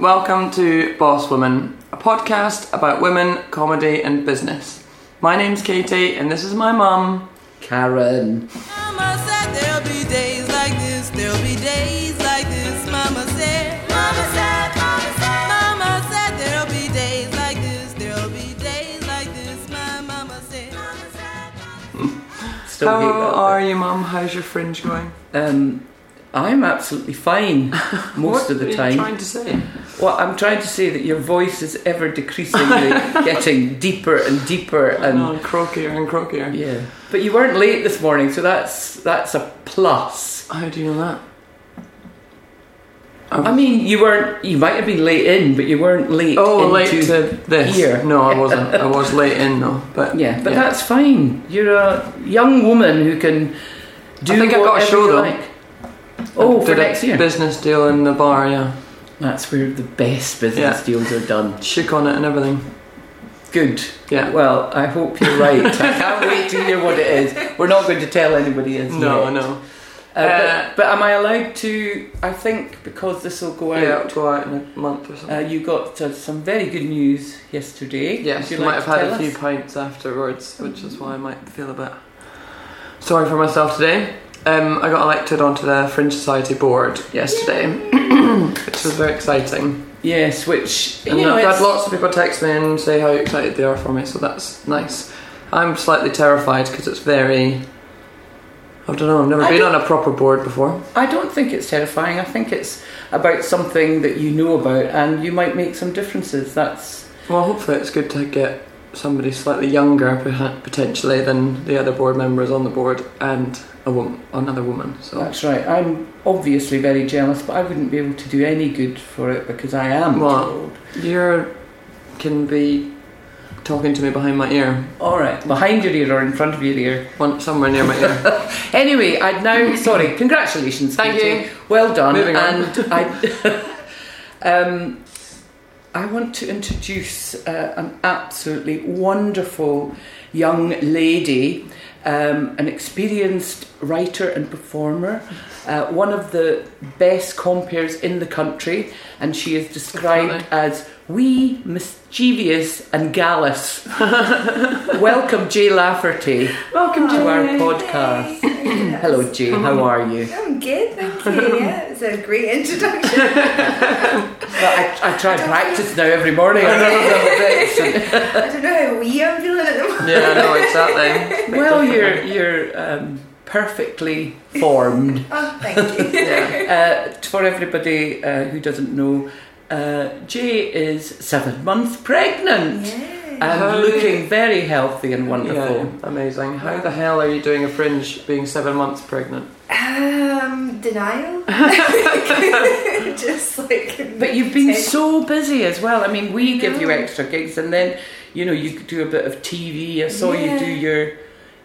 welcome to Boss Woman, a podcast about women, comedy, and business. My name's Katie, and this is my mum. Karen. Mama said there'll be days like this, there'll be days like this. Mama said, Mama said, Mama said, Mama said there'll be days like this, there'll be days like this. My mama said, Mama said. Still How that are you, mum? How's your fringe going? Um, I'm absolutely fine most what of are the you time. trying to say? Well, I'm trying to say that your voice is ever decreasingly getting deeper and deeper, oh, and Oh, croakier and croakier. yeah. But you weren't late this morning, so that's that's a plus. How do you know that? I mean, you weren't. You might have been late in, but you weren't late. Oh, late to this. here. No, I wasn't. I was late in though. But Yeah, but that's fine. You're a young woman who can do I think I've got a show, you though. like. Oh, for next year. business deal in the bar. Yeah, That's where the best business Yeah. deals are done. shook on it and everything. Good. Yeah. Well, I hope you're right. I can't wait to hear what it is. We're not going to tell anybody as No, yet. no. Uh, Uh, but, but am I allowed to? I think because this will go out. Yeah, out. go out in a month or something. Uh, you got uh, some very good news yesterday. Yes, you you might like have had a few us? pints afterwards, which is why I might feel a bit sorry for myself today. Um, I got elected onto the Fringe Society board yesterday, which was very exciting. Yes, which you And know, I've it's- had lots of people text me and say how excited they are for me, so that's nice. I'm slightly terrified because it's very. I don't know, I've never I been on a proper board before. I don't think it's terrifying. I think it's about something that you know about, and you might make some differences. That's Well, hopefully it's good to get somebody slightly younger potentially than the other board members on the board and a woman, another woman. So that's right. I'm obviously very jealous, but I wouldn't be able to do any good for it because I am Well- told. you can be talking to me behind my ear, All right, behind your ear or in front of your ear. one somewhere near my ear. Anyway, I'd now sorry. Congratulations, Thank Katie. you. Well done. Moving on. and I, um, I want to introduce uh, an absolutely wonderful young lady, um, an experienced writer and performer, uh, one of the best compeers in the country, and she is described as wee, mischievous, and gallus. Welcome, Jay Lafferty, Welcome to our podcast. Hello, Jay. How are you? I'm good, thank you. Yeah, it's a great introduction. Well, I, I try and practice now every morning. I know little bits. I don't know how wee I'm feeling at the moment. Yeah, I know exactly. well, you're you're um, perfectly formed. Oh, thank you. Uh, for everybody uh, who doesn't know, uh, Jay is seven months pregnant Yeah. and How- looking very healthy and wonderful. Yeah, amazing. How the hell are you doing a fringe being seven months pregnant? Um, denial. Just like. But you've been Take- so busy as well. I mean, we give you extra gigs, and then you know you do a bit of TV. I saw you do your,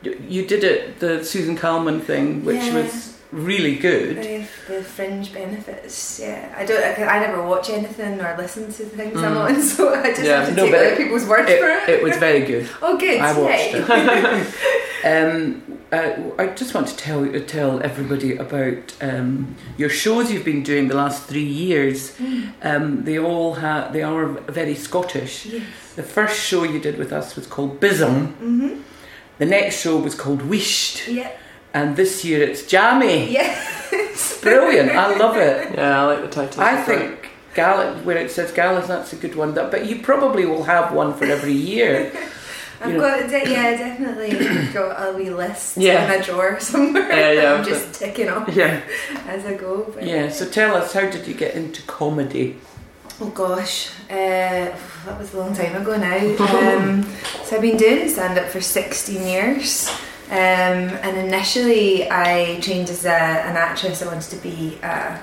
you did it the Susan Calman thing, which Yeah. was really good. The, the fringe benefits, yeah. I don't. I, I never watch anything or listen to things I'm Mm. on, so I just Yeah. have to No, take other it- people's word for It, it. it was very good. oh, good. I watched yay. Um, uh, I just want to tell tell everybody about um, your shows you've been doing the last three years. Um, they all ha- they are very Scottish. Yes. The first show you did with us was called Bism. Mhm. The next show was called Wheesht, Yeah. And this year it's Jammy. Yeah. It's brilliant! I love it. Yeah, I like the title. I think Gal where it says Gallus, that's a good one. That, but you probably will have one for every year. I've You know- got de- yeah, definitely got a wee list Yeah. in a drawer somewhere. Yeah, yeah, I'm but- just ticking off Yeah. as I go. But Yeah. So tell us, how did you get into comedy? Oh gosh, uh, that was a long time ago now. Um, so I've been doing stand up for 16 years. Um, and initially, I trained as a, an actress. I wanted to be uh,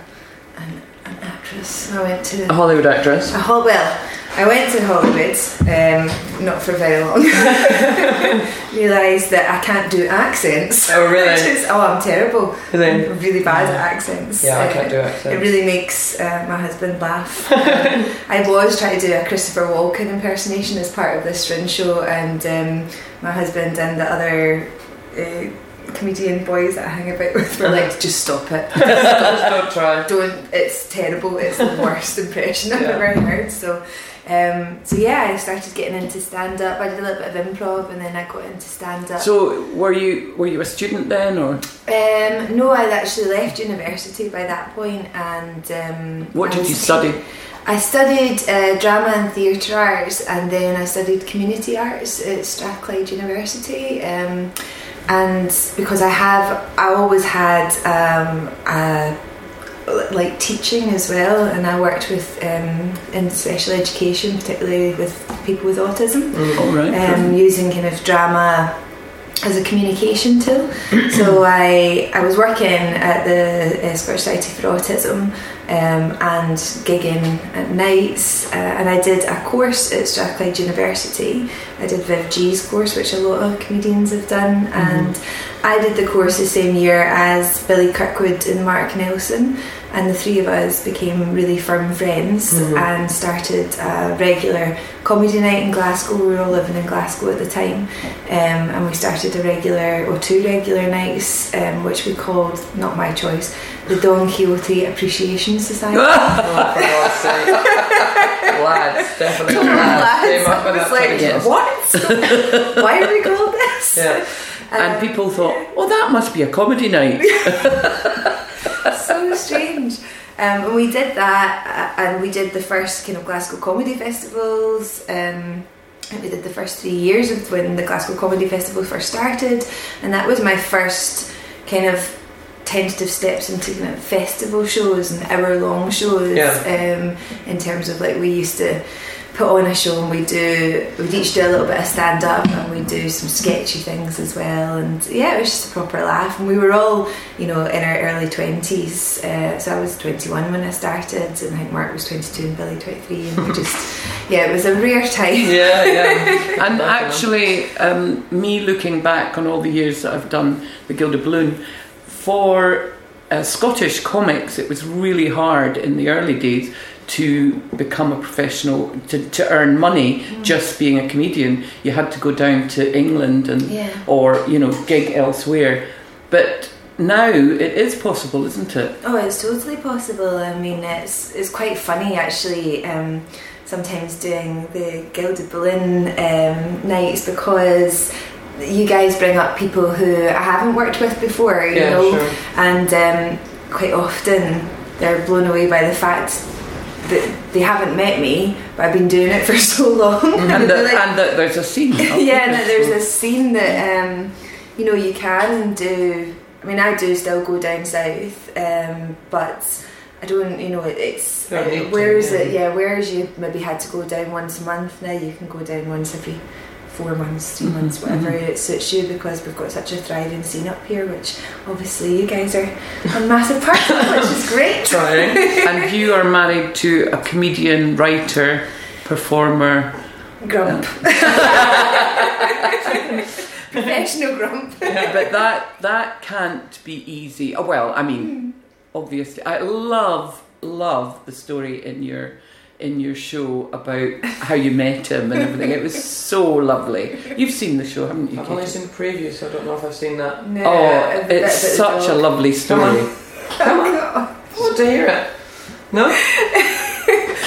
an, an actress. I went to A Hollywood actress. a Hol- well, I went to Hollywood, um, not for very long. Realised that I can't do accents. Oh, really? Is, oh, I'm terrible. Really? I'm really bad at accents. Yeah, I Uh, can't do It accents. really makes uh, my husband laugh. Um, I was trying to do a Christopher Walken impersonation as part of this fringe show, and um, my husband and the other uh, comedian boys that I hang about with were like, just stop it. Just don't try. Don't. It's terrible. It's the worst impression I've Yeah. ever heard. So. Um, so yeah, I started getting into stand up. I did a little bit of improv, and then I got into stand up. So were you were you a student then, or Um, no, I'd actually left university by that point, and um, what did you study? I studied uh, drama and theatre arts, and then I studied community arts at Strathclyde University. Um, and because I have, I always had um, a, like teaching as well, and I worked with um, in special education, particularly with people with autism All right. um, using kind of drama as a communication tool. so I I was working at the uh, Scottish Society for Autism um, and gigging at nights, uh, and I did a course at Strathclyde University. I did Viv Gee's course, which a lot of comedians have done, and I did the course the same year as Billy Kirkwood and Mark Nelson. And the three of us became really firm friends and started a regular comedy night in Glasgow. We were all living in Glasgow at the time, um, and we started a regular or two regular nights, um, which we called, not my choice, the Don Quixote Appreciation Society. Oh, for God's sake. lads, definitely lads. Came up I was that like, Yes. what? Why are we called this? Yeah. and Um, people thought, oh, that must be a comedy night. so strange. Um, and we did that, uh, and we did the first kind of Glasgow comedy festivals. Um, we did the first three years of when the Glasgow Comedy Festival first started, and that was my first kind of tentative steps into kind of festival shows and hour long shows. Um, in terms of like we used to put on a show and we do we'd each do a little bit of stand up and we do some sketchy things as well. And yeah it was just a proper laugh. And we were all you know in our early 20s uh, so I was 21 when I started and I think Mark was 22 and Billy 23 and we just yeah it was a rare time. Yeah, yeah. And actually, um, me looking back on all the years that I've done the Gilded Balloon, for uh, Scottish comics, it was really hard in the early days to become a professional, to, to earn money just being a comedian. You had to go down to England and Yeah. or you know gig elsewhere. But now it is possible, isn't it? Oh, it's totally possible. I mean, it's it's quite funny actually. Um, sometimes doing the Gilded Balloon um, nights because you guys bring up people who I haven't worked with before, you Yeah, know, sure. and um, quite often they're blown away by the fact that they haven't met me, but I've been doing it for so long. And They're that, like, and that there's a scene. yeah, and that there's this scene that um, you know you can do. I mean, I do still go down south, um, but I don't. You know, it, it's You don't to, whereas yeah. it, yeah, whereas you maybe had to go down once a month. Now you can go down once every four months, three mm-hmm. months, whatever mm-hmm. it suits you, because we've got such a thriving scene up here, which obviously you guys are a massive part of, which is great. Trying. and you are married to a comedian, writer, performer. Grump. Professional grump. but that that can't be easy. Oh, well, I mean, hmm. obviously, I love love the story in your in your show about how you met him and everything. It was so lovely. You've seen the show, haven't you? I've only seen the preview, so I don't know if I've seen that. No, Oh, it's about such a lovely story. Come on. I want to hear it. No?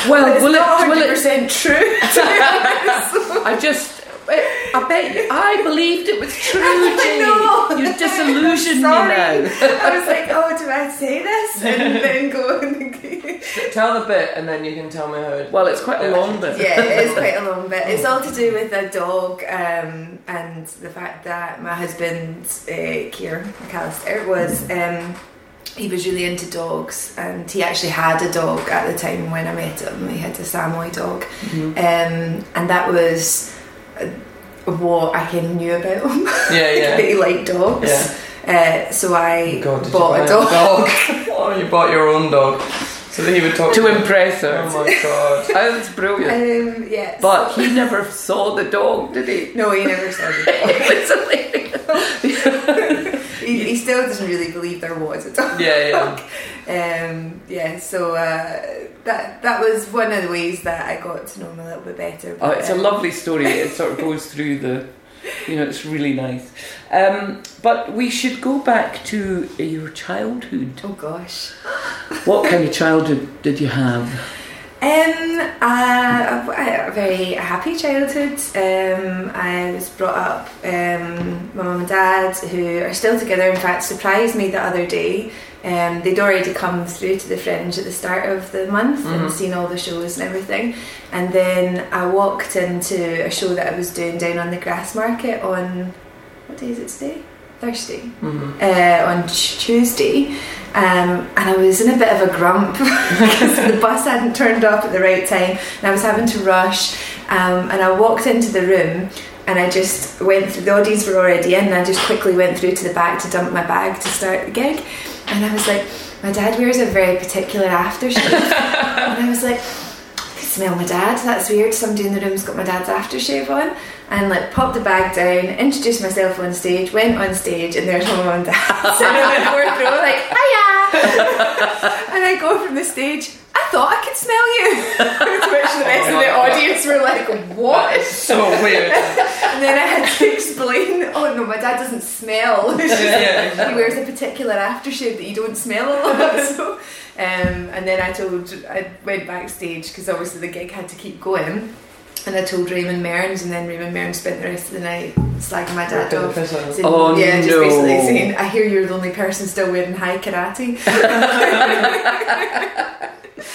Well, It's will not it? Will 100% it? true. I just. I bet you, I believed it was true, Jane. know. You disillusioned me now. I was like, oh, do I say this? And then go and Tell the bit and then you can tell me how it Well, it's quite a long bit. Yeah, it is quite a long bit. It's all to do with a dog um, and the fact that my husband, uh, Keir McAllister, was. Um, he was really into dogs and he actually had a dog at the time when I met him. He had a Samoy dog. Um, and that was uh, what I kind of knew about him. Yeah, yeah. that he liked dogs. Uh, so I God, did you bought a dog. oh, you bought your own dog. So that he would talk To you. impress her. Oh my god. That's brilliant. Um, yeah. But he never saw the dog, did he? no, he never saw the dog. It's hilarious. he, he still doesn't really believe there was a dog. Yeah, yeah. Um, yeah, so uh, that that was one of the ways that I got to know him a little bit better. Oh, but, it's a um, lovely story. It sort of goes through the You know, it's really nice. Um, but we should go back to your childhood. Oh gosh. What kind of childhood did you have? Um, uh, a very happy childhood. Um, I was brought up. Um, my mum and dad, who are still together, in fact, surprised me the other day. Um, they'd already come through to the Fringe at the start of the month and seen all the shows and everything. And then I walked into a show that I was doing down on the Grassmarket on what day is it today? Thursday uh, on t- Tuesday, um, and I was in a bit of a grump because the bus hadn't turned up at the right time, and I was having to rush. Um, and I walked into the room, and I just went through. The audience were already in, and I just quickly went through to the back to dump my bag to start the gig. And I was like, my dad wears a very particular aftershave, and I was like. I could smell my dad. That's weird. Somebody in the room's got my dad's aftershave on, and like popped the bag down, introduced myself on stage, went on stage, and there's my mum and dad sitting on the fourth row, like hiya. and I go from the stage. I thought I could smell you, to which the rest of the audience were like, "What?" So weird. And then I had to explain, oh no, my dad doesn't smell. Just Yeah. he wears a particular aftershave that you don't smell a lot. So, um, and then I told, I went backstage because obviously the gig had to keep going. And I told Raymond Mearns, and then Raymond Mearns spent the rest of the night slagging my dad off. piss out. Saying- Oh, yeah, just no. basically saying, I hear you're the only person still wearing Hai Karate.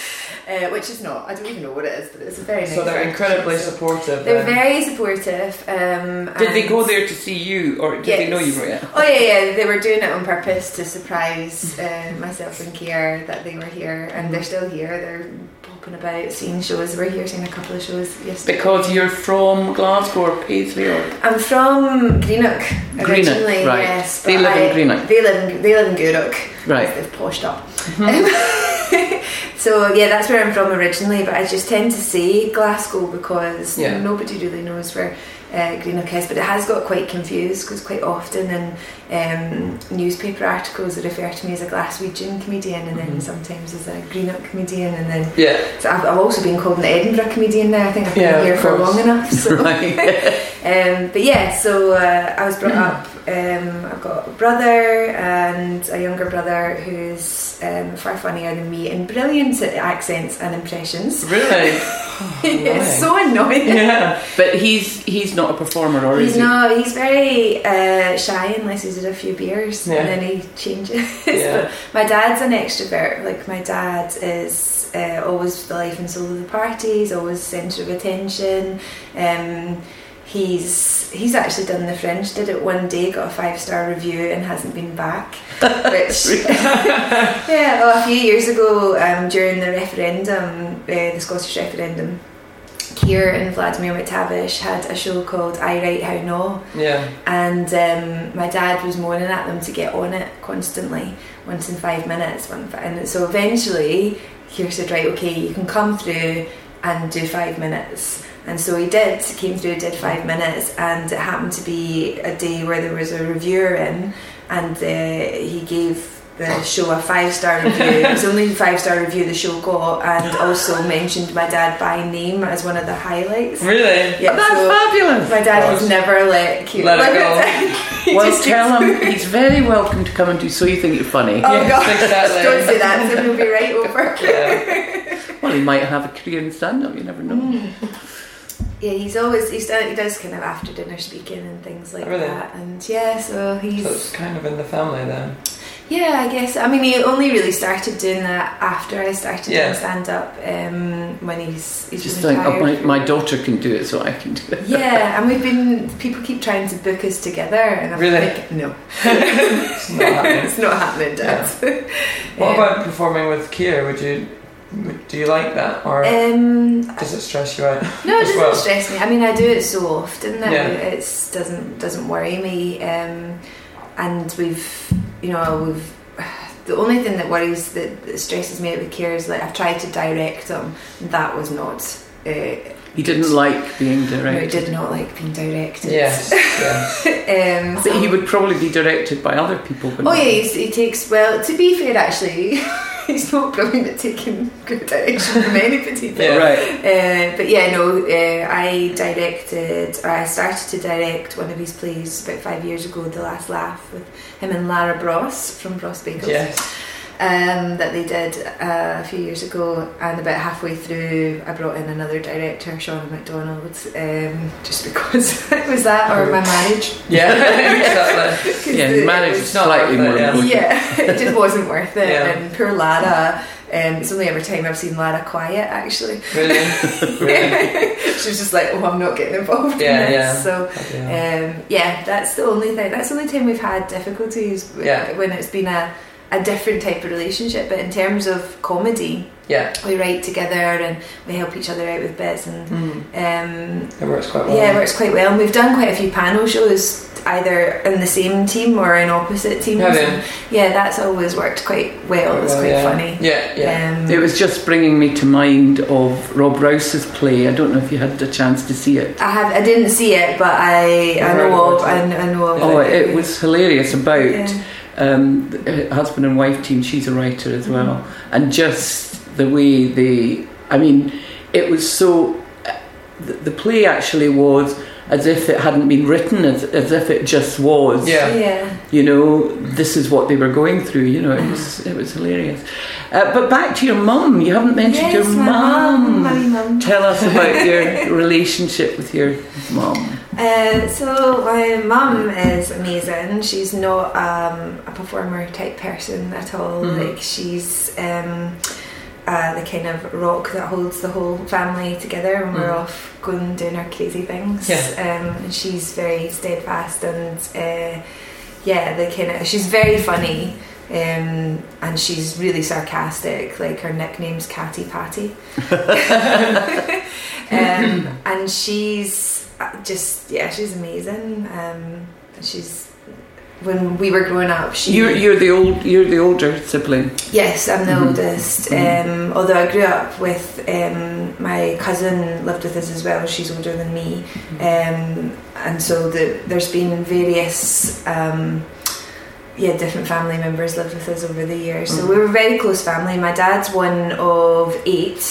Uh, which is not. I don't even know what it is, but it's a very nice. So they're incredibly supportive. They're then. very supportive. Um, Did they go there to see you, or did they know you were Yes. here? Oh yeah, yeah. They were doing it on purpose to surprise uh, myself and Keir that they were here, and they're still here. They're popping about, seeing shows. We're here seeing a couple of shows yesterday. Because you're from Glasgow or Paisley or I'm from Greenock Greenock, originally. right. Yes, They live in Greenock. They live in they live in Greenock. right. They've poshed up. so yeah, that's where I'm from originally. But I just tend to say Glasgow because Yeah. nobody really knows where uh, Greenock is. But it has got quite confused because quite often in um, newspaper articles they refer to me as a Glaswegian comedian, and then sometimes as a Greenock comedian, and then Yeah. so I've, I've also been called an Edinburgh comedian now. I think I've been Yeah, here for long enough. So. Right. Um, but yeah, so uh, I was brought up. Um, I've got a brother and a younger brother who's um, far funnier than me and brilliant at accents and impressions. Really? it's so annoying. yeah. but he's he's not a performer, or He's is he? not. He's very uh, shy unless he's had a few beers, Yeah. and then he changes. Yeah. but my dad's an extrovert. Like my dad is uh, always the life and soul of the party. He's always centre of attention. Um, he's he's actually done the Fringe. Did it one day, got a five star review, and hasn't been back. Which yeah, well, a few years ago um, during the referendum, uh, the Scottish referendum. Keir and Vladimir McTavish had a show called I Write How No, Yeah. and um, my dad was moaning at them to get on it constantly, once in five minutes. One, and so eventually, Keir said, "Right, okay, you can come through and do five minutes." And so he did. Came through, did five minutes, and it happened to be a day where there was a reviewer in, and uh, he gave the show a five star review. it was the five star review the show got, and also mentioned my dad by name as one of the highlights. Really? Yeah, That's so- fabulous. my dad Gosh. has never let Keir Let it like, go. Well, tell him he's very welcome to come and do So You Think You're Funny. Oh Yes, god, exactly. don't say that. So he'll be right over. Yeah. Well, he might have a career in stand-up. You never know. Mm. Yeah, he's always he's done, he does kind of after dinner speaking and things like Really? that. And yeah, so he's So it's kind of in the family then. yeah, I guess. I mean, he only really started doing that after I started Yeah. doing stand up. Um, when he's he's Just been think, oh, my, retired my daughter can do it, so I can do it. Yeah, and we've been people keep trying to book us together, and I'm Really? like, no, It's not happening. it's not happening, Dad. What Um, about performing with Keir? Would you, would, do you like that, or Um, does it stress you out? No, it doesn't well? stress me. I mean, I do it so often that Yeah. it doesn't doesn't worry me. Um, and we've, you know, we've. The only thing that worries that, that stresses me out with care is like I've tried to direct. And that was not. Uh, He didn't like being no, he did not like being directed. Yes. yes. um, But he would probably be directed by other people. wouldn't Oh yeah, he? he's, he takes well. To be fair, actually, he's not brilliant at taking good direction from anybody. But, Yeah. Right. uh, but yeah, no, uh, I directed, or I started to direct one of his plays about five years ago, The Last Laugh, with him and Larah Bross from Bross Bagels. Yes. Um, that they did uh, a few years ago, and about halfway through, I brought in another director, Sean McDonald, um, just because it was that or my marriage. Yeah, exactly. Yeah, the- marriage is slightly more important. yeah, it just wasn't worth it. Yeah. And poor Larah, um, it's only every time I've seen Larah quiet actually. Really? Really? She's just like, oh, I'm not getting involved Yeah, in this. yeah. So Yeah. um, yeah, that's the only thing. That's the only time we've had difficulties Yeah. when it's been a, a different type of relationship. But in terms of comedy, Yeah. we write together and we help each other out with bits, and Mm. um, It works quite well. yeah, it works quite well. And we've done quite a few panel shows. Either in the same team or in opposite teams. Have you? And yeah, that's always worked quite well. It's Well, quite yeah. funny. Yeah, yeah. Um, It was just bringing me to mind of Rob Rouse's play. I don't know if you had the chance to see it. I have. I didn't see it, but I I I've know heard of. I, it. I know of. Oh, it was hilarious about Yeah. Um, husband and wife team. She's a writer as well, and just the way the, I mean, it was so. The, the play actually was as if it hadn't been written, as, as if it just was. Yeah. Yeah. You know, this is what they were going through. You know, it was it was hilarious. Uh, but back to your mum. You haven't mentioned Yes, your mum, mum. my mum. Tell us about your relationship with your mum. Uh, so my mum is amazing. She's not um, a performer type person at all. Mhm. Like she's um, uh, the kind of rock that holds the whole family together when we're Mhm. off going doing our crazy things. Yeah. Um, and she's very steadfast and uh, yeah, the kind of she's very funny. Um, and she's really sarcastic. Like her nickname's Catty Patty. um, and she's just yeah, she's amazing. Um, she's when we were growing up, she You're you're the old you're the older sibling. yes, I'm the Mhm. oldest. Mhm. Um, although I grew up with um, my cousin lived with us as well. She's older than me, um, and so the, there's been various. Um, yeah, different family members lived with us over the years. So Mhm. we were a very close family. My dad's one of eight.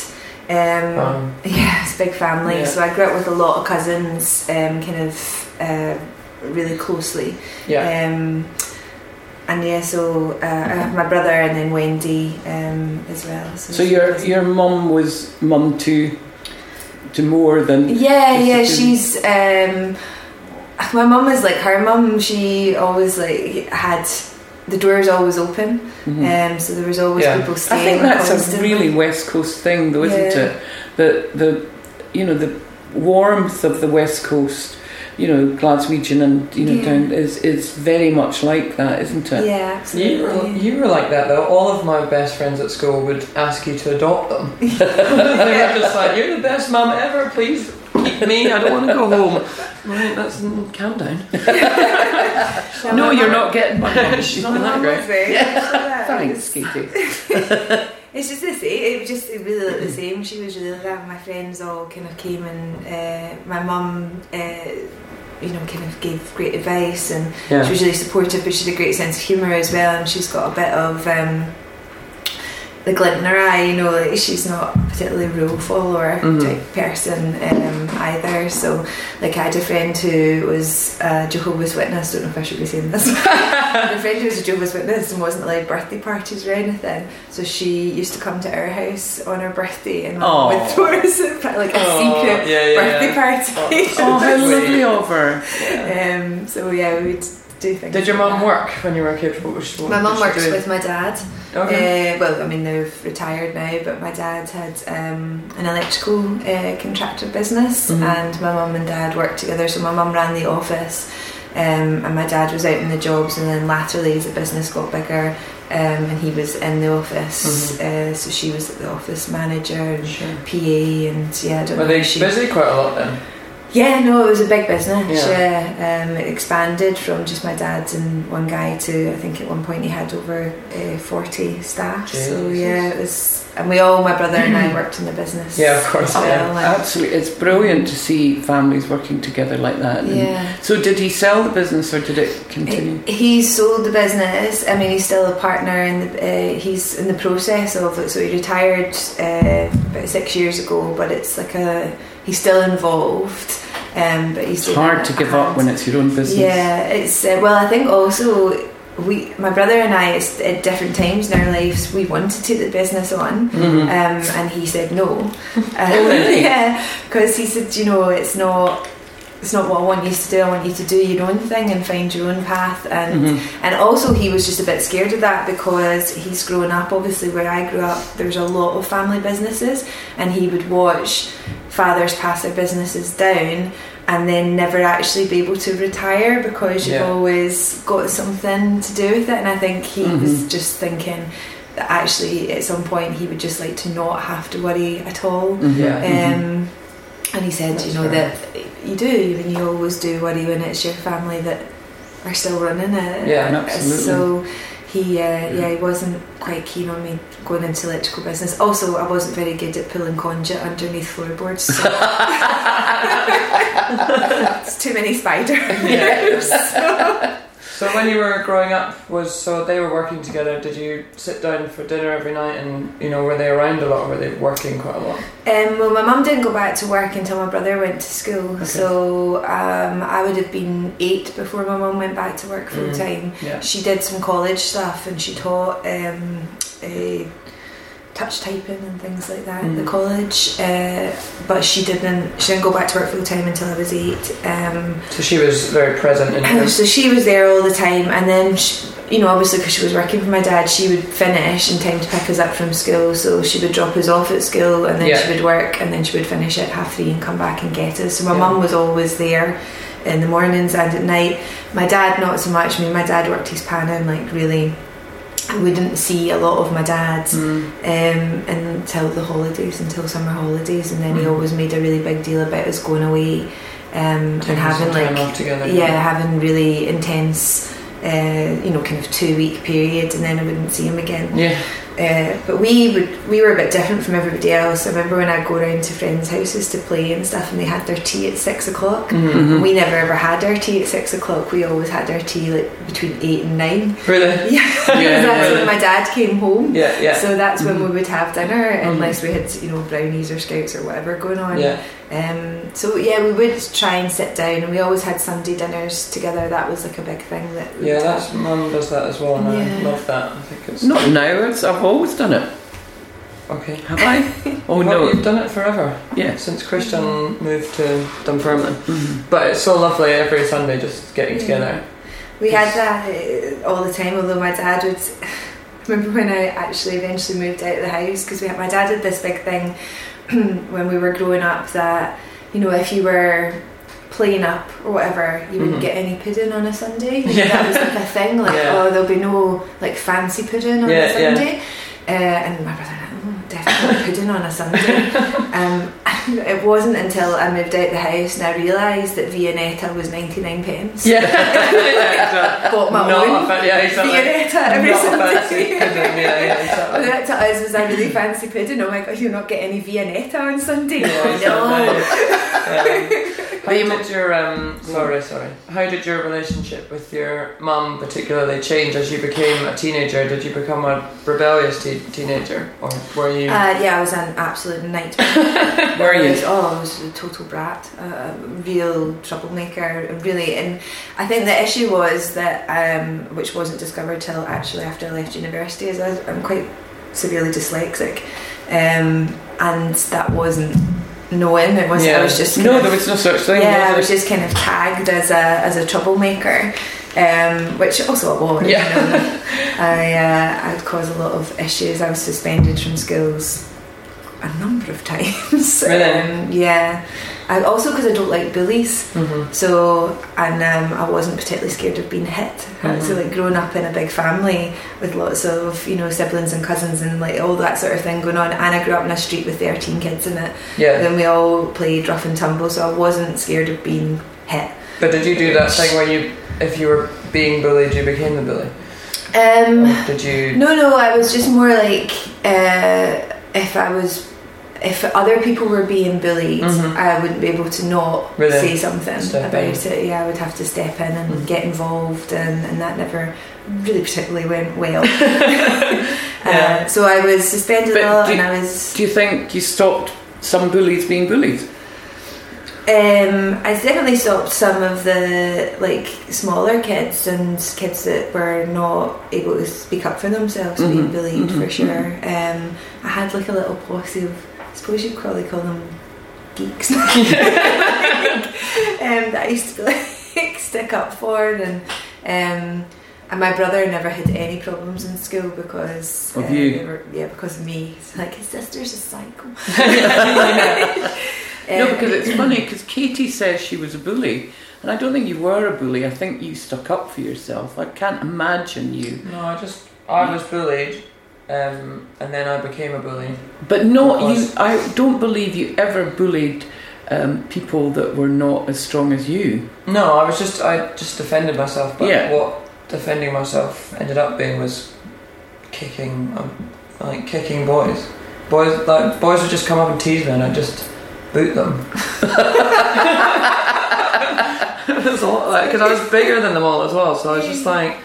Um, Wow. yeah, it's a big family. Yeah. So I grew up with a lot of cousins, um, kind of uh, really closely. Yeah. Um, and yeah, so uh, I have my brother and then Wendy um, as well. So your your mum was mum to to more than yeah, yeah, she's um, my mum is like her mum. She always like had the doors always open, Mhm. um, so there was always Yeah. people I think that's a really West Coast thing, though, isn't Yeah. it? The the you know the warmth of the West Coast, you know Glaswegian and you know Yeah. down is is very much like that, isn't it? Yeah, You were, absolutely. you were like that though. All of my best friends at school would ask you to adopt them. they were just like, "You're the best mum ever. Please keep me. I don't want to go home." Right, that's mm, calm down. No, you're not getting my mum. She's not been that mum great. was very much like that. Thanks, Katie. It's just the same. It was just really like the same. She was really like that. My friends all kind of came and uh, my mum, uh, you know, kind of gave great advice and she was really supportive. But she had a great sense of humour as well, and she's got a bit of um, the glint in her eye. You know, like she's not a particularly rule follower Mhm. type person um, either. So, like, I had a friend who was a Jehovah's Witness. Don't know if I should be saying this. My friend who was a Jehovah's Witness and wasn't allowed birthday parties or anything. So she used to come to our house on her birthday and Aw. would throw us like a Aw, secret yeah, yeah, birthday yeah. party. Oh, how Sweet. lovely of her. um, so yeah, we would do things. Did your like mum work when you were a kid? What was what My mum she do? with my dad. Okay. Uh, well, I mean they've retired now, but my dad had um, an electrical uh, contractor business, Mhm. and my mum and dad worked together. So my mum ran the office, um, and my dad was out in the jobs. And then latterly, as the business got bigger, um, and he was in the office, Mm-hmm. uh, so she was the office manager and Sure. PA, and yeah, I don't Were know. they she, busy quite a lot then? Yeah, no, it was a big business. Yeah. Yeah, um, it expanded from just my dad and one guy to I think at one point he had over uh, forty staff. So yeah, it was and we all, my brother and I, worked in the business. Yeah, of course, yeah. well, Absolutely, it's brilliant to see families working together like that. And Yeah. So, did he sell the business or did it continue? He sold the business. I mean, he's still a partner, and uh, he's in the process of it. So he retired uh, about six years ago, but it's like a he's still involved. Um, but he's It's hard to give up when it's your own business. Yeah, it's uh, well. I think also we, my brother and I, at different times in our lives, we wanted to take the business on, Mhm. um, and he said no. Really? yeah, because he said, you know, it's not. It's not what I want you to do. I want you to do your own thing and find your own path. And Mhm. and also he was just a bit scared of that because he's grown up. Obviously, where I grew up, there's a lot of family businesses, and he would watch fathers pass their businesses down and then never actually be able to retire because you've Yeah. always got something to do with it. And I think he was Mhm. just thinking that actually at some point he would just like to not have to worry at all. Mhm. Yeah. Um, and he said, That's you know, fair. that you do, and you always do worry and it's your family that are still running it. Yeah, absolutely. So he, uh, yeah, he wasn't quite keen on me going into electrical business. Also, I wasn't very good at pulling conduit underneath floorboards. So it's too many spiders. So when you were growing up, was so they were working together. Did you sit down for dinner every night, and you know were they around a lot, or were they working quite a lot? Um, well, my mum didn't go back to work until my brother went to school, Okay. so um, I would have been eight before my mum went back to work full Mm. time. Yeah. She did some college stuff and she taught um, uh, touch typing and things like that at the Mm. college, uh, but she didn't. She didn't go back to work full time until I was eight. Um, So she was very present in so she was there all the time, and then she, you know, obviously because she was working for my dad, she would finish in time to pick us up from school. So she would drop us off at school, and then Yeah. she would work, and then she would finish at half three and come back and get us. So my Yeah. mum was always there in the mornings and at night. My dad not so much. I mean, my dad worked his pan in like really. Wouldn't see a lot of my dad Mm. um, until the holidays, until summer holidays, and then he Mhm. always made a really big deal about us going away um, and having like together. yeah, having really intense, uh, you know, kind of two week period, and then I wouldn't see him again. Yeah. Uh, but we would, we were a bit different from everybody else. I remember when I'd go around to friends' houses to play and stuff, and they had their tea at six o'clock. Mhm. Mhm. We never ever had our tea at six o'clock. We always had our tea like between eight and nine. Really? Yeah, Yeah, that's really. when my dad came home. Yeah. Yeah. So that's when Mhm. we would have dinner, Mhm. unless we had, you know, brownies or scouts or whatever going on. yeah. Um, so yeah, we would try and sit down, and we always had Sunday dinners together. That was like a big thing that. Yeah. would That's have. mum does that as well, and I love that. I think it's Not now, it's, I've always done it. okay. Have I? Oh Well, no. you've done it forever Yeah. since Christian moved to Dunfermline. Mhm. But it's so lovely every Sunday just getting Yeah. together. We had that uh, all the time. Although my dad would. Remember when I actually eventually moved out of the house because we my dad did this big thing when we were growing up that you know if you were playing up or whatever you wouldn't Mhm. get any pudding on a Sunday. You know, Yeah. That was like a thing. Like Yeah. oh there'll be no like fancy pudding on Yeah, a Sunday. Uh, and my brother, definitely pudding on a Sunday. Um, it wasn't until I moved out the house and I realised that Viennetta was 99 pence. Yeah. yeah Bought my Not own fa- yeah, exactly. Viennetta every Not a fancy Sunday. pudding, yeah, yeah, exactly. That to us was a really fancy pudding. Oh my god, you're not getting any Viennetta on Sunday. No. exactly. Um, how did your um sorry sorry how did your relationship with your mum particularly change as you became a teenager did you become a rebellious te- teenager or were you Uh, yeah, I was an absolute nightmare. Were you? oh, I was a total brat, a, real troublemaker, really. And I think the issue was that, um, which wasn't discovered till actually after I left university, is I, I'm quite severely dyslexic, um, and that wasn't known. It was Yeah. I was just No, of- there was no such thing. yeah, I was was just kind of tagged as a as a troublemaker, um, which also I was. Yeah. You know. I uh, I'd cause a lot of issues. I was suspended from schools a number of times. Really? Um, yeah. I, also because I don't like bullies. Mhm. So and um, I wasn't particularly scared of being hit. Mhm. So like growing up in a big family with lots of you know siblings and cousins and like all that sort of thing going on, and I grew up in a street with thirteen kids in it. yeah Then we all played rough and tumble, so I wasn't scared of being hit. but did you do that thing where you if you were being bullied you became the bully Um, Or did you no, no, I was just more like uh, if I was if other people were being bullied, Mhm. I wouldn't be able to not Really? say something Step about in. it. Yeah, I would have to step in and Mhm. get involved, and, and that never really particularly went well. Yeah. uh, so I was suspended But a lot, do- and I was. Do you think you stopped some bullies being bullies? Um, I definitely stopped some of the like smaller kids and kids that were not able to speak up for themselves being Mhm, bullied mhm, for sure. Um, I had like a little posse of, I suppose you'd probably call them geeks, um, that I used to like stick up for and. Um, and my brother never had any problems in school because Of uh, you? were- yeah, because of me. It's like his sister's a psycho. no, Um, because it's funny because Katie says she was a bully, and I don't think you were a bully. I think you stuck up for yourself. I can't imagine you, No, I just I was bullied, um, and then I became a bully. but not you. I don't believe you ever bullied um, people that were not as strong as you. No, I was just I just defended myself. But Yeah. what defending myself ended up being was kicking, um, like kicking boys. Boys like boys would just come up and tease me, and I just boot them. it was a lot like because I was bigger than them all as well. So I was just like,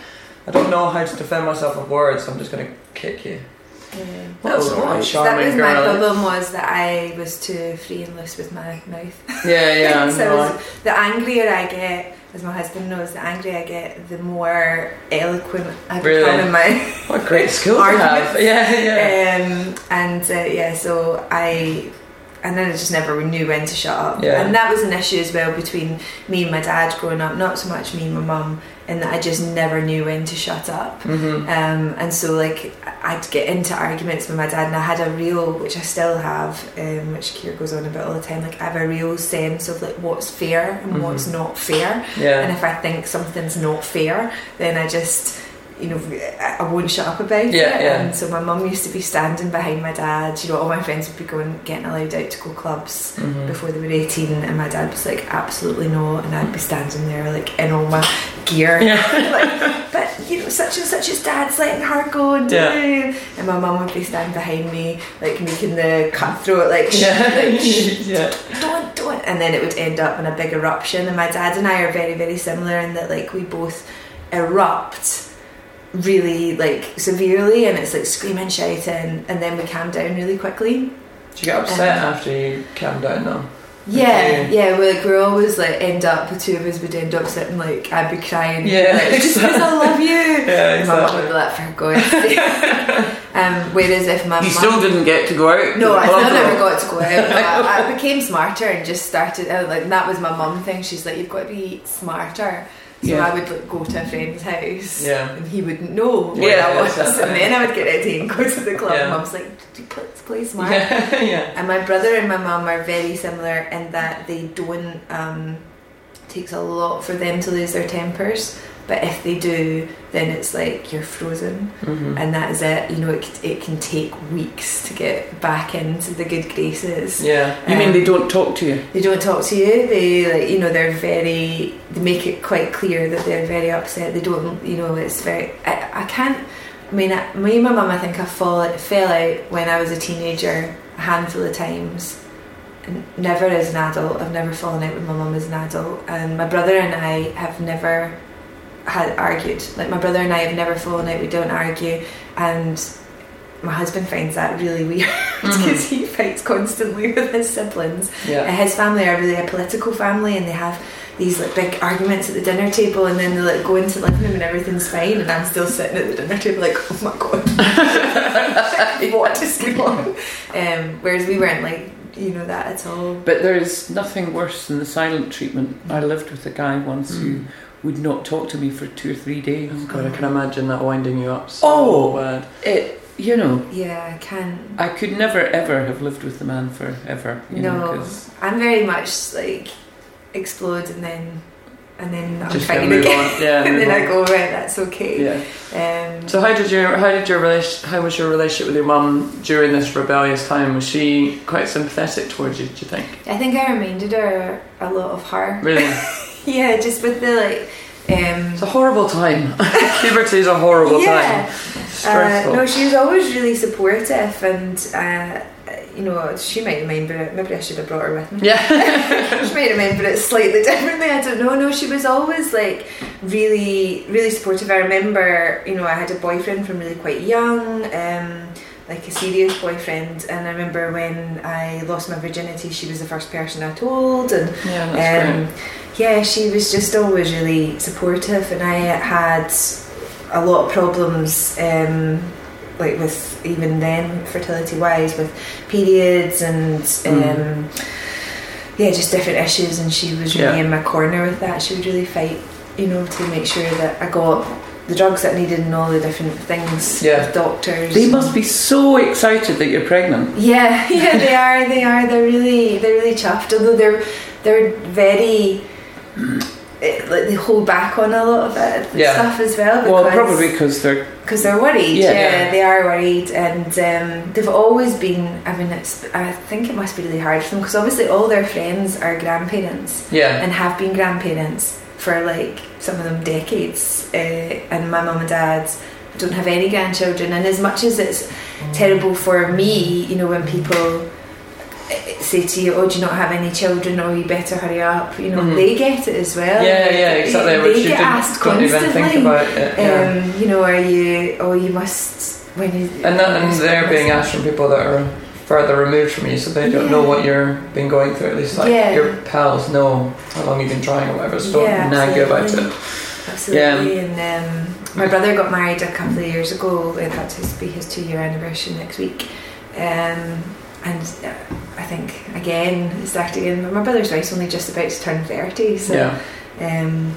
I don't know how to defend myself with words. I'm just gonna kick you. Yeah. That was That's what a that was my girl. problem was that I was too free and loose with my mouth. Yeah, yeah. so no, was- the angrier I get, as my husband knows, the angrier I get, the more eloquent I become Really? in my what a great skill to have. Yeah, yeah. um, and uh, yeah, so I. And then I just never knew when to shut up. Yeah. And that was an issue as well between me and my dad growing up, not so much me and my mum, in that I just never knew when to shut up. hmm Um, and so, like, I'd get into arguments with my dad, and I had a real, which I still have, um, which Keir goes on about all the time. Like, I have a real sense of like what's fair and Mhm. what's not fair. Yeah. And if I think something's not fair, then I just, you know, I won't shut up about Yeah, it. yeah. And so my mum used to be standing behind my dad. You know, all my friends would be going, getting allowed out to go clubs Mhm. before they were 18 and my dad was like absolutely no. and I'd be standing there like in all my gear like, but you know such and such as dad's letting her go and Yeah. and my mum would be standing behind me like making the cutthroat like, Yeah. like yeah. don't don't and then it would end up in a big eruption and my dad and I are very very similar in that like we both erupt really like severely and it's like screaming shouting and then we calm down really quickly do you get upset Um, after you calm down though? Yeah, Okay. yeah. We're like we're always like end up the two of us would end up sitting like I'd be crying. Yeah, like, just because I love you. Yeah, And my mum would be like, "For God's sake." um, whereas if my You mum, still didn't get to go out. no, I still never or- got to go out. I, I became smarter and just started. Uh, like that was my mum thing. She's like, "You've got to be smarter." So Yeah. I would like, go to a friend's house. Yeah. And he wouldn't know where Yeah, I was, exactly. and then I would get ready and go to the club. Yeah. And Mum's like, "Do play, play smart." Yeah, yeah. And my brother and my mum are very similar in that they don't. Um, takes a lot for them to lose their tempers, but if they do, then it's like you're frozen, hmm and that is it. You know, it, it can take weeks to get back into the good graces. Yeah. You mean Um, they don't talk to you? They don't talk to you. They like you know they're very. They make it quite clear that they're very upset. They don't. You know, it's very. I, I can't. I mean, I, me and my mum, I think I fall, fell out when I was a teenager a handful of times. Never as an adult. I've never fallen out with my mum as an adult. And my brother and I have never had argued. Like my brother and I have never fallen out. We don't argue. And my husband finds that really weird because he fights constantly with his siblings. Yeah. His family are really a political family, and they have these like big arguments at the dinner table, and then they like go into the living room and everything's fine, and I'm still sitting at the dinner table like, oh my god, what is going on? Um, whereas we weren't like you know that at all. But there is nothing worse than the silent treatment. I lived with a guy once who would not talk to me for two or three days. Oh God, I can imagine that winding you up so Oh. bad. It, you know, Yeah, I can. I could never ever have lived with the man forever. You know, No, 'cause- I'm very much like explode and then and then I'm Just fine gonna move again. on. Yeah. and move then I go right, that's okay. Yeah. Um, So how did your how did your relation how was your relationship with your mum during this rebellious time? Was she quite sympathetic towards you? Do you think? I think I reminded her a lot of her. Really? Yeah, just with the like Um, It's a horrible time. Puberty is a horrible yeah. time. Uh, no, she was always really supportive, and uh, you know, she might remember it. Maybe I should have brought her with me. yeah. she might remember it slightly differently. I don't know. No, she was always like really, really supportive. I remember, you know, I had a boyfriend from really quite young, um, like a serious boyfriend, and I remember when I lost my virginity, she was the first person I told, and Yeah, that's um, yeah, she was just always really supportive, and I had a lot of problems, um, like with even then fertility wise, with periods and um, yeah, just different issues. And she was really Yeah. in my corner with that. She would really fight, you know, to make sure that I got the drugs that I needed and all the different things Yeah. with doctors. They must be so excited that you're pregnant. yeah, yeah, they are. They are. They're really, they're really chuffed. Although they're, they're very, like they hold back on a lot of it Yeah. stuff as well. Well, probably because they're. because they're worried. Yeah. Yeah, they are worried, and um, they've always been. I mean, it's. I think it must be really hard for them because obviously all their friends are grandparents Yeah. and have been grandparents for like some of them decades. Uh, and my mum and dad don't have any grandchildren. And as much as it's terrible for me, you know, when people say to you, "Oh, do you not have any children? Or you better hurry up," you know, Mhm. they get it as well. Yeah, yeah, exactly. They you get asked even constantly. think about it. Yeah. Um, you know, are you? Oh, you must when you. and that, and they're being asked from people that are further removed from you, so they don't know what you're been going through. At least like Yeah. your pals know how long you've been trying or whatever. So don't Yeah, nag you about it. Absolutely. And um, my brother got married a couple of years ago. In fact, be his two-year anniversary next week. Um, and uh, I think again, it started again. My brother's wife's only just about to turn thirty, so Yeah. um,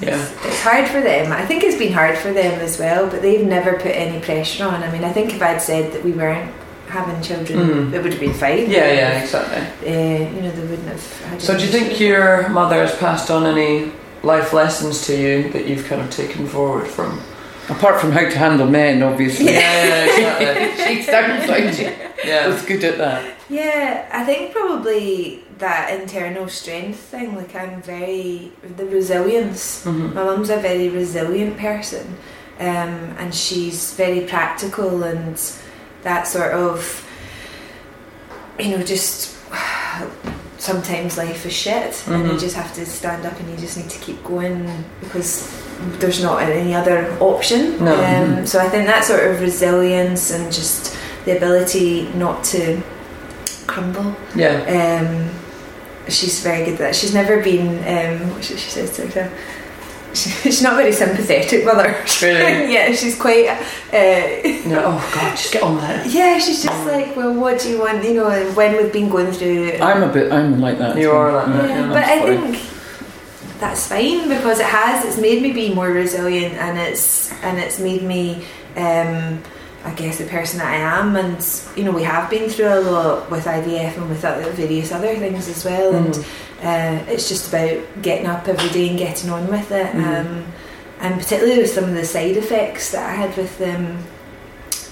Yeah. it's, it's hard for them. I think it's been hard for them as well, but they've never put any pressure on. I mean, I think if I'd said that we weren't having children, Mm. it would have been fine. Yeah, yeah, exactly. Uh, you know, they wouldn't have. Had So do you think your mother has passed on any life lessons to you that you've kind of taken forward from? Apart from how to handle men, obviously. Yeah, yeah, exactly. she sounds like she Yeah. was good at that. Yeah, I think probably that internal strength thing. Like I'm very the resilience. Mhm. My mum's a very resilient person, um, and she's very practical and that sort of, you know, just sometimes life is shit, and you Mhm. just have to stand up and you just need to keep going because there's not any other option. No. Um, so I think that sort of resilience and just the ability not to crumble. Yeah. Um, she's very good at that. She's never been. Um, what she, she says to herself. She- She's not very sympathetic with her. Really? yeah, she's quite. Uh, Yeah. Oh God, just get on with it. yeah, she's just like, well, what do you want? You know, when we've been going through. I'm a bit, I'm like that. You too. are like that, yeah, yeah, but that's I fine. think that's fine because it has. It's made me be more resilient, and it's and it's made me. Um, I guess the person that I am, and you know, we have been through a lot with IVF and with other, various other things as well, and uh, it's just about getting up every day and getting on with it. Mhm. Um, and particularly with some of the side effects that I had with um,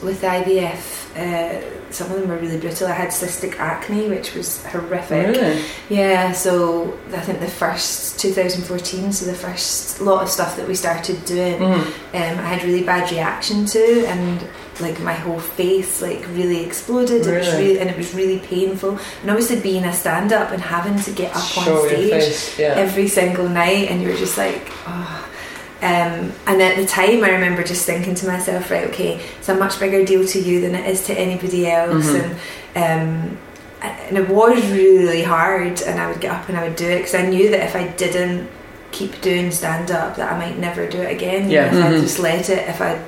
with IVF, uh, some of them were really brutal. I had cystic acne, which was horrific. Really? Yeah, so I think the first 2014, so the first lot of stuff that we started doing, Mm. um, I had really bad reaction to, and like my whole face like really exploded. It was Really? really, and it was really painful. And obviously being a stand up and having to get up Show on stage. Yeah. every single night, and you're just like, oh. Um, and at the time, I remember just thinking to myself, right, okay, it's a much bigger deal to you than it is to anybody else, Mhm. and um, and it was really hard. And I would get up and I would do it because I knew that if I didn't keep doing stand up, that I might never do it again. Yeah. If I just let it, if I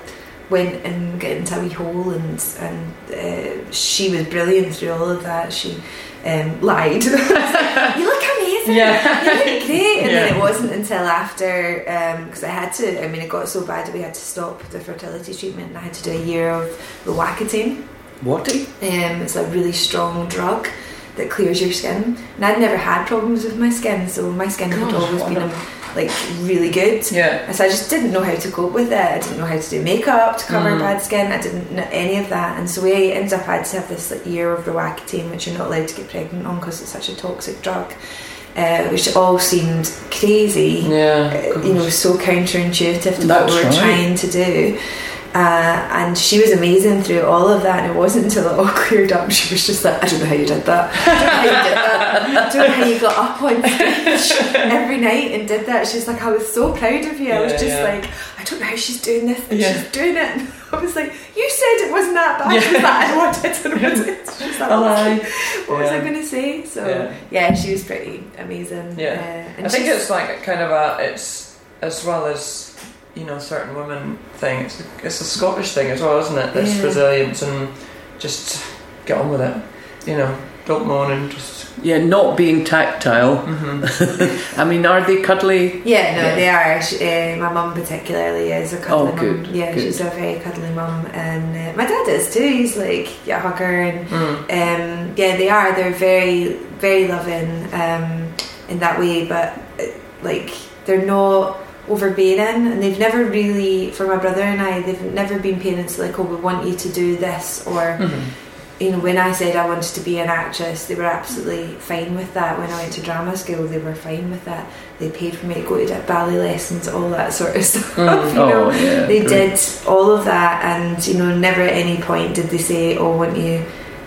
went and got into a wee hole, and and uh, she was brilliant through all of that. She um, lied. you look amazing. Yeah. you look great. And then it wasn't until after because I had to. I mean, it got so bad that we had to stop the fertility treatment, and I had to do a year of Roaccutane. What? Um, it's a really strong drug that clears your skin. And I'd never had problems with my skin, so my skin had always been wonderful. Like really good. Yeah. And so I just didn't know how to cope with it. I didn't know how to do makeup to cover Mm. bad skin. I didn't know any of that. And so we ended up I had to have this like year of Roaccutane, which you're not allowed to get pregnant on because it's such a toxic drug, uh, which all seemed crazy. Yeah. Uh, you know, so counterintuitive to That's what we were right. trying to do. Uh, and she was amazing through all of that, and it wasn't until it all cleared up she was just like, I don't know how you did that. I don't know how you did that. I don't know how you got up on stage every night and did that. She's like, I was so proud of you. I was just yeah. like, I don't know how she's doing this, and Yeah. she's doing it. And I was like, You said it wasn't that bad. She was like, I know I did. And I like, She's like, what was I going to say? So, Yeah. yeah. she was pretty amazing. Yeah. Uh, and I think it's like kind of a it's as well as you know certain women thing. It's it's a Scottish thing as well, isn't it? This Yeah. resilience and just get on with it. You know, don't moan and just. Yeah, not being tactile. hmm I mean, are they cuddly? Yeah, no, Yeah. they are. She, uh, my mum particularly is a cuddly Oh, good, mum. Yeah, good. she's a very cuddly mum, and uh, my dad is too. He's like yeah, a hugger, and Mm. um, yeah, they are. They're very, very loving um, in that way, but uh, like they're not overbearing, and they've never really, for my brother and I, they've never been parents like, oh, we want you to do this or Mhm. you know, when I said I wanted to be an actress, they were absolutely fine with that. When I went to drama school, they were fine with that. They paid for me to go to ballet lessons, all that sort of stuff. Mm. you know. Oh, yeah. They great. did all of that, and you know, never at any point did they say, "Oh, I want you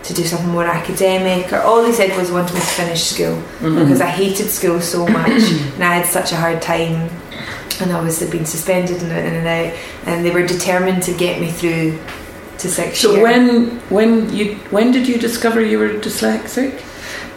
to do something more academic." Or all they said was, "Want me to finish school," Mhm. because I hated school so much, and I had such a hard time, and I was had been suspended and in and out, and they were determined to get me through to six So year. when when you when did you discover you were dyslexic?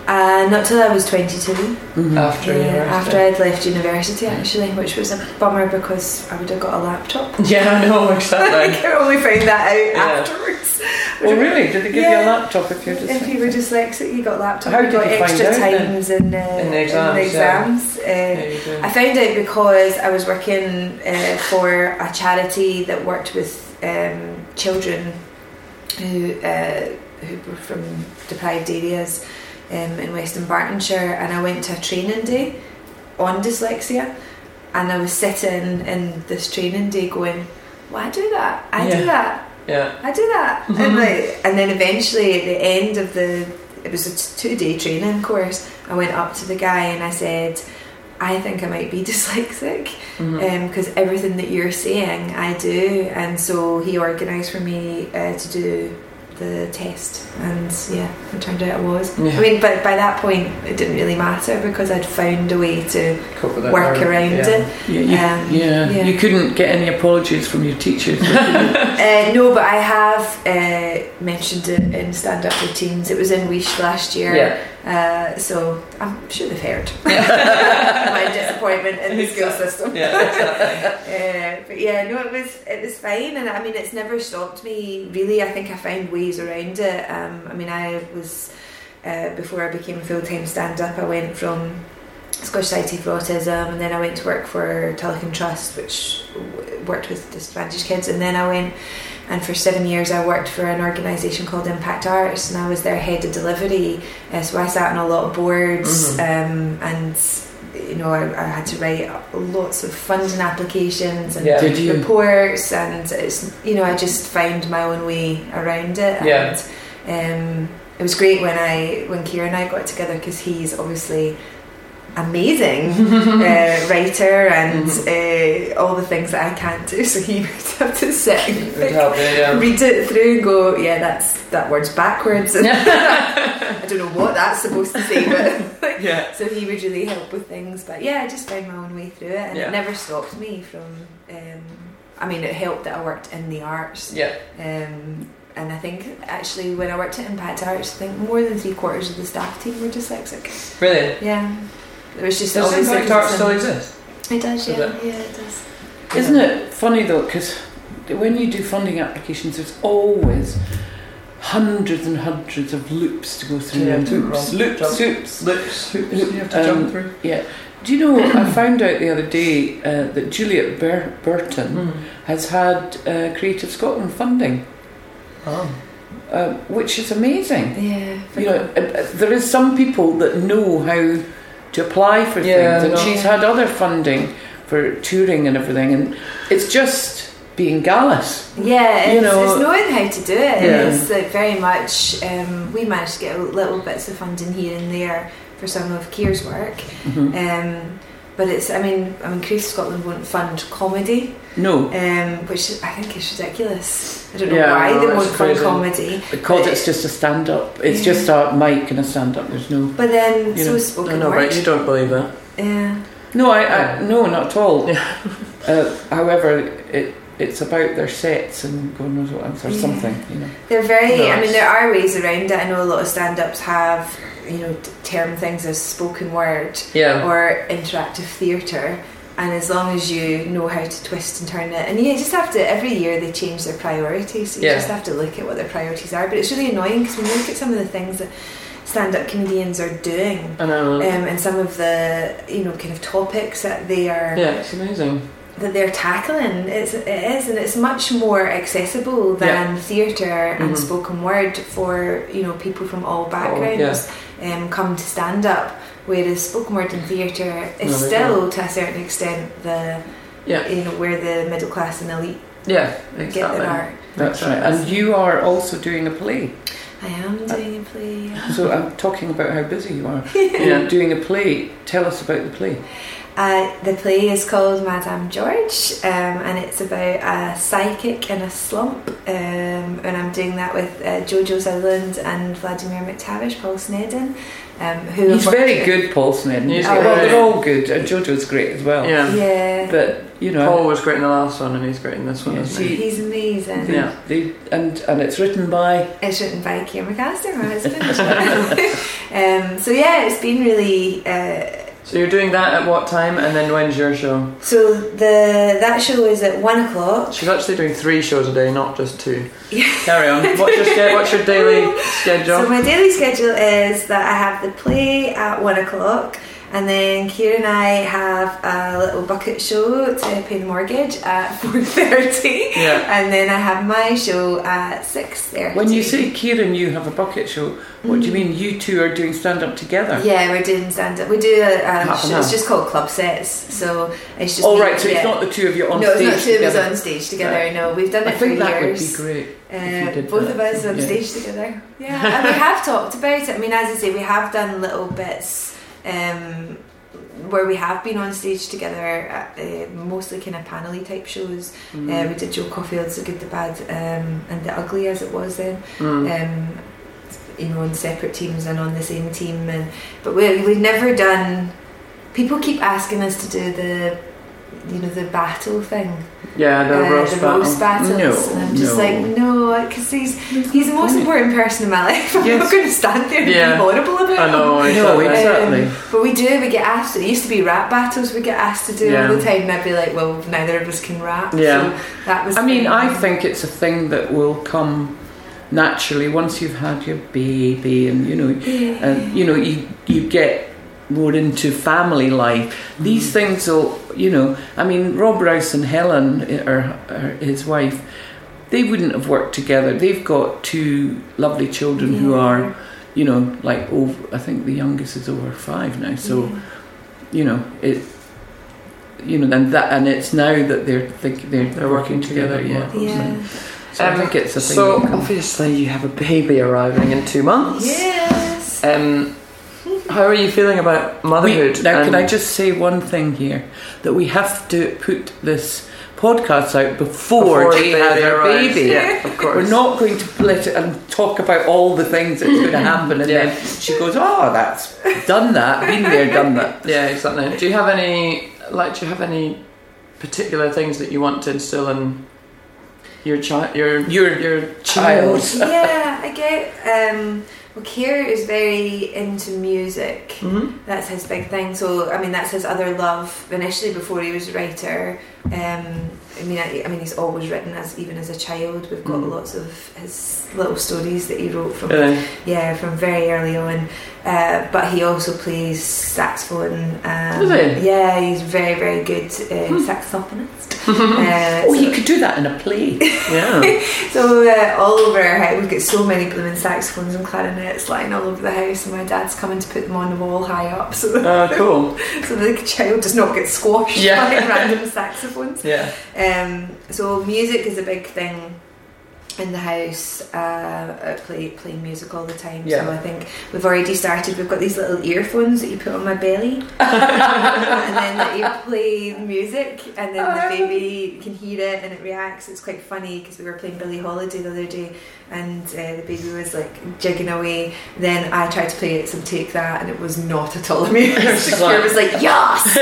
Uh, not till I was 22. Mhm. After Yeah, university. after I'd left university, actually, which was a bummer because I would have got a laptop. Yeah, I know exactly. I only found that out Yeah. afterwards. Oh, really? Did they give you a laptop if you're dyslexic? If you were dyslexic, you got laptop. How you did got you find extra times in, uh, In the exams, in the yeah. exams. Uh, Yeah, you. I found out because I was working uh, for a charity that worked with um, children who uh, who were from deprived areas um, in West Dunbartonshire, and I went to a training day on dyslexia, and I was sitting in this training day going, "Well, do that. I Yeah. do that. Yeah. I do that." And like, and then eventually at the end of the, it was a two day training course. I went up to the guy and I said. I think I might be dyslexic because everything that you're saying I do, and so he organised for me uh, to do the test, and yeah, it turned out it was. Yeah. I mean, but by that point, it didn't really matter because I'd found a way to Cope work or- around yeah. it. Yeah, you, Um, yeah. yeah. You couldn't get any apologies from your teachers. Uh, no, but I have uh, mentioned it in stand-up routines. It was in Wheesht last year, Yeah. Uh, so I'm sure they've heard my disappointment in the school system. Yeah, exactly. Uh, but yeah, no, it was it was fine, and I mean, it's never stopped me. Really, I think I found ways around it. Um, I mean, I was uh, before I became a full time stand up. I went from Scottish Society for Autism, and then I went to work for Telecom Trust, which w- worked with disadvantaged kids, and then I went. And for seven years, I worked for an organisation called Impact Arts, and I was their head of delivery. Uh, so I sat on a lot of boards, um, and you know, I, I had to write lots of funding applications and Yeah. Did you? reports, and it's you know, I just found my own way around it. Yeah. And um, it was great when I when Keir and I got together because he's obviously amazing uh, writer and uh, all the things that I can't do. So he would have to sit and would help you, yeah. read it through and go, yeah, that's that word's backwards. And I don't know what that's supposed to say, but Yeah. so he would really help with things. But yeah, I just found my own way through it, and Yeah. it never stopped me from. Um, I mean, it helped that I worked in the arts. Yeah. Um, and I think actually when I worked at Impact Arts, I think more than three quarters of the staff team were dyslexic. Brilliant. Yeah, it was just Does always Impact like Art still exist? It does, Does yeah, it? yeah, it does. Isn't it funny though? Because when you do funding applications, there's always hundreds and hundreds of loops to go through. Yeah, and to hoops, run- loops, Loops. Hoops. You have to Um, jump through. Yeah. Do you know? I found out the other day uh, that Juliet Bur- Burton Mm. has had uh, Creative Scotland funding, Oh. uh, which is amazing. Yeah, You know, uh, uh, there is some people that know how to apply for Yeah, things, and no. she's had other funding for touring and everything, and it's just being gallus. Yeah, You it's, know- it's knowing how to do it. Yeah. It's like very much. Um, we managed to get little bits of funding here and there for some of Keir's work, Mhm. um, but it's. I mean, I mean, Creative Scotland won't fund comedy, No, um, which I think is ridiculous. I don't know Yeah, why no, they it's won't fund crazy. comedy. because it's just a stand up. It's Yeah. just a mic and a stand up. There's no. But then, You so know, is I spoken know, word. but you don't believe it. Yeah. No, I, I no, not at all. Yeah. Uh, however, it it's about their sets and God knows what else or Yeah. something. You know. They're very. I mean, there are ways around it. I know a lot of stand-ups have, you know, term things as spoken word Yeah. or interactive theatre. And as long as you know how to twist and turn it, and you just have to. Every year they change their priorities, so you Yeah. just have to look at what their priorities are. But it's really annoying because when you look at some of the things that stand-up comedians are doing, I know. um, and some of the you know kind of topics that they are yeah, it's amazing. That they're tackling. It's, it is, and it's much more accessible than theatre and Mhm. spoken word for you know people from all backgrounds um, come to stand up. Whereas spoken word and theatre is No, they still, to a certain extent, the Yeah. you know where the middle class and elite Yeah, get their art. That's right. And you are also doing a play. I am doing a play. So I'm talking about how busy you are. Yeah. You're doing a play. Tell us about the play. Uh, the play is called Madame George, um, and it's about a psychic in a slump. Um, and I'm doing that with uh, Jojo Sutherland and Vladimir McTavish, Paul Sneddon, um, who He's very with. good, Paul Sneddon. He's well, great. they're all good. And Jojo's great as well. Yeah. Yeah, But you know, Paul was great in the last one, and he's great in this one. Yeah, isn't he? he's amazing. they, Yeah. they, and and it's written by. It's written by Keir McAllister, my husband. um, so yeah, it's been really. Uh, So you're doing that at what time, and then when's your show? so the that show is at one o'clock. She's actually doing three shows a day, not just two. Yeah. Carry on. What's your What's your daily schedule? So my daily schedule is that I have the play at one o'clock, and then Keir and I have a little bucket show to pay the mortgage at four thirty, yeah. and then I have my show at six thirty. When you say Kieran, you have a bucket show. What do you mean? You two are doing stand up together? yeah, we're doing stand up. We do a, a show, it's just called club sets. So it's just All right. So it's not the two of you on no, stage it's not two of together. us on stage together. Right. No, we've done it I think for that years. would be great. Uh, both that. of us on Yeah. stage together. Yeah, and we have talked about it. I mean, as I say, we have done little bits um, where we have been on stage together, at, uh, mostly kind of panelly type shows. Mm. Uh, we did Jo Caulfield's The Good, the Bad, um, and The Ugly, as it was then. Mm. Um, you know, on separate teams and on the same team, and but we we've never done. People keep asking us to do the, you know, the battle thing Yeah, the uh, roast the battle. roast battles, No, and I'm just no. like, no, because he's he's the most point. important person in my life. I'm Yes. not going to stand there and Yeah. be horrible about I know. him. No, exactly. exactly. Um, but we do. We get asked. It used to be rap battles. We get asked to do Yeah. all the time, and I'd be like, well, neither of us can rap. Yeah. So that was. I mean, fine. I think it's a thing that will come naturally once you've had your baby, and you know, Yeah. and you know, you you get more into family life. These things will, you know, I mean, Rob Rouse and Helen, or, or his wife, they wouldn't have worked together. They've got two lovely children who are, you know, like over. I think the youngest is over five now. So Yeah. you know it. You know, and that, and it's now that they're think they're, They're working together, Yeah. Yeah. So I Um, think it's a thing. So that will come. obviously you have a baby arriving in two months. Yes. Um, how are you feeling about We- motherhood? now, can I just say one thing here? That we have to put this podcast out before, before Jay the has baby her baby. Yeah, of course. We're not going to let it and talk about all the things that's going to happen, and Yeah. then she goes, "Oh, that's done that, been there, done that." Yeah, exactly. Do you have any like? Do you have any particular things that you want to instill in your child? Your Your your child. yeah, I get. Um, well, Keir is very into music. hmm That's his big thing. So, I mean, that's his other love. Initially, before he was a writer, Um, I mean, I, I mean, he's always written as even as a child. We've got Mm. lots of his little stories that he wrote from Really? yeah from very early on. Uh, but he also plays saxophone. Um, Does he? Yeah, he's very very good uh, saxophonist. uh, Oh, so- you could do that in a play. Yeah. so uh, all over our house, we've got so many blooming saxophones and clarinets lying all over the house, and my dad's coming to put them on the wall high up, so Oh, cool. so the child does not get squashed Yeah. by random saxophones. Yeah. Um, so music is a big thing in the house. Uh, play playing music all the time. Yeah. So I think we've already started. We've got these little earphones that you put on my belly, and then that you play music, and then the baby can hear it and it reacts. It's quite funny because we were playing Billie Holiday the other day, and uh, the baby was like jigging away. Then I tried to play it, so take that, and it was not at all amused. It's The like- kid was like, "Yes."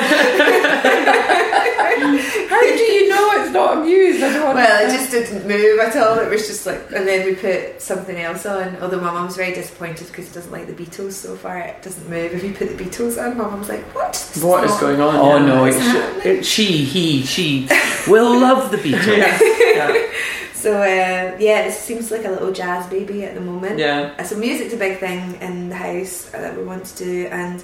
How do you know it's not amused? I don't Well, it just didn't move at all. It was just like, and then we put something else on. Although my mum's very disappointed because he doesn't like the Beatles so far. It doesn't move. If you put the Beatles on, my mum's like, "What? This What is not- going on? Oh Yeah. no, it's, happening? it, she, he, she will love the Beatles. Yeah. Yeah. So uh, yeah, it seems like a little jazz baby at the moment. Yeah. Uh, So music's a big thing in the house uh, that we want to do, and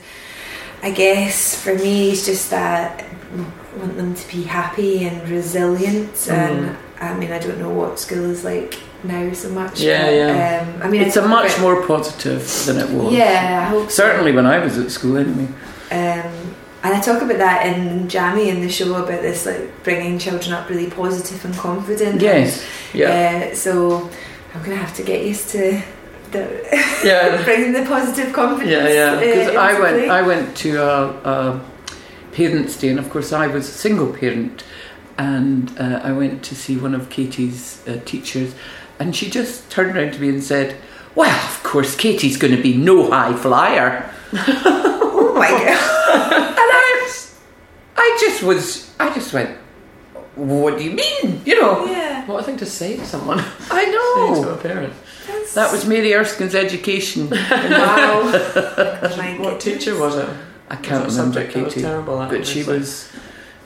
I guess for me, it's just that I want them to be happy and resilient. Mm-hmm. And I mean, I don't know what school is like now so much. Yeah, but, yeah. Um, I mean, It's a I talk much about- more positive than it was. Yeah, I hope so. Certainly when I was at school, anyway. Um, and I talk about that in Jammy in the show about this, like bringing children up really positive and confident. Yes. Yeah. Uh, so I'm gonna have to get used to the Yeah. bringing the positive confidence. Yeah, yeah. uh, Because I went, play. I went to a, a parents' day, and of course I was a single parent, and uh, I went to see one of Katie's uh, teachers, and she just turned around to me and said, "Well, of course Katie's going to be no high flyer," oh my god! and I, I just was, I just went, "What do you mean?" You know, yeah, What a thing to say to someone. I Say know. to a parent. that's That was Mary Erskine's education. wow. My What teacher was it? I can't Was it a remember subject that was Katie, terrible but she obviously? was,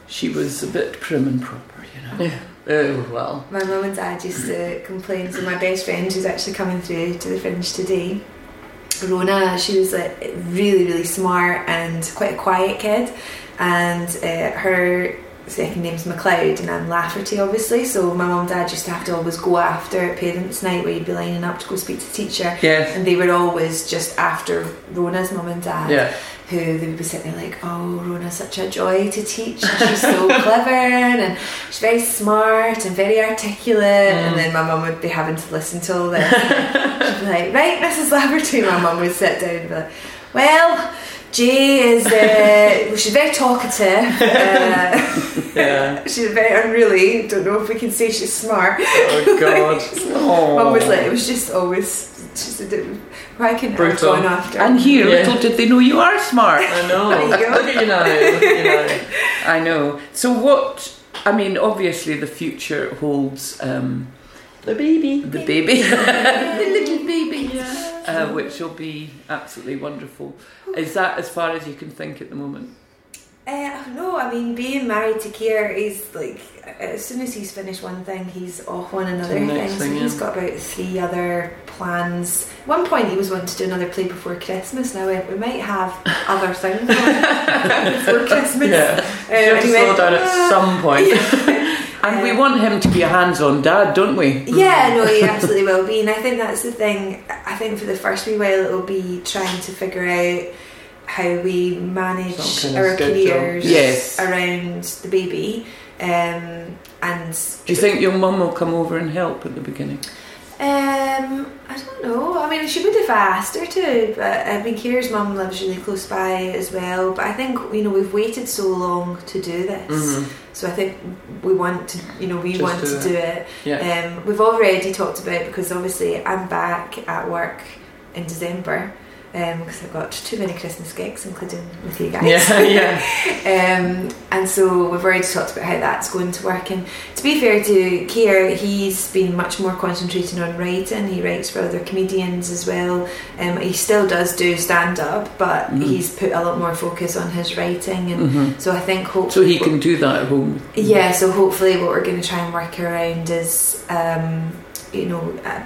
she was a bit prim and proper, you know. Yeah. Oh well. My mum and dad used to complain. So my best friend, who's actually coming through to the fringe today, Rona, she was like really, really smart and quite a quiet kid. And uh, her second name's McLeod, and I'm Lafferty, obviously. So my mum and dad used to have to always go after at parents' night, where you'd be lining up to go speak to the teacher. Yes. And they were always just after Rona's mum and dad Yeah. Who they would be sitting there like, oh, Rona's such a joy to teach. She's so clever and she's very smart and very articulate. And then my mum would be having to listen to all this. She'd be like, right, Mrs. Lafferty. My mum would sit down and be like, well, Jay is, uh, well, she's very talkative. Uh, Yeah. she's very unruly. Don't know if we can say she's smart. Oh God. Mum was like, it was just always, she said, it- why couldn't I have Brutal. gone after And here, Yeah. little did they know you are smart. I know. There you go. Look at you now. Look at you now. I know. So what? I mean, obviously, the future holds um, The baby. the baby, the little baby, uh, which will be absolutely wonderful. Is that as far as you can think at the moment? Uh, no, I mean, being married to Keir is like, as soon as he's finished one thing, he's off on another the thing. So thing, he's yeah. got about three other plans. At one point, he was wanting to do another play before Christmas, Now I we might have other things before Christmas. Yeah. Um, to slow went, down "Ah." at some point. And we Um, want him to be a hands-on dad, don't we? Yeah, no, he absolutely will be, and I think that's the thing. I think for the first wee while, it'll be trying to figure out how we manage kind of our schedule. careers Yes. around the baby, um, and Do you think your mum will come over and help at the beginning? Um, I don't know. I mean, she would if I asked her to, but I mean, Keir's mum lives really close by as well. But I think you know we've waited so long to do this, Mhm. so I think we want to, you know, we Just want do to it. do it. Yeah. Um, we've already talked about because obviously I'm back at work in December. Because I've got too many Christmas gigs, including with you guys. Yeah, yeah. Um, and so we've already talked about how that's going to work. And to be fair to Keir, he's been much more concentrating on writing. He writes for other comedians as well. Um, he still does do stand up, but Mm. he's put a lot more focus on his writing. And Mhm. so I think hopefully. So he can do that at home. Yeah, so hopefully what we're going to try and work around is, um, you know, uh,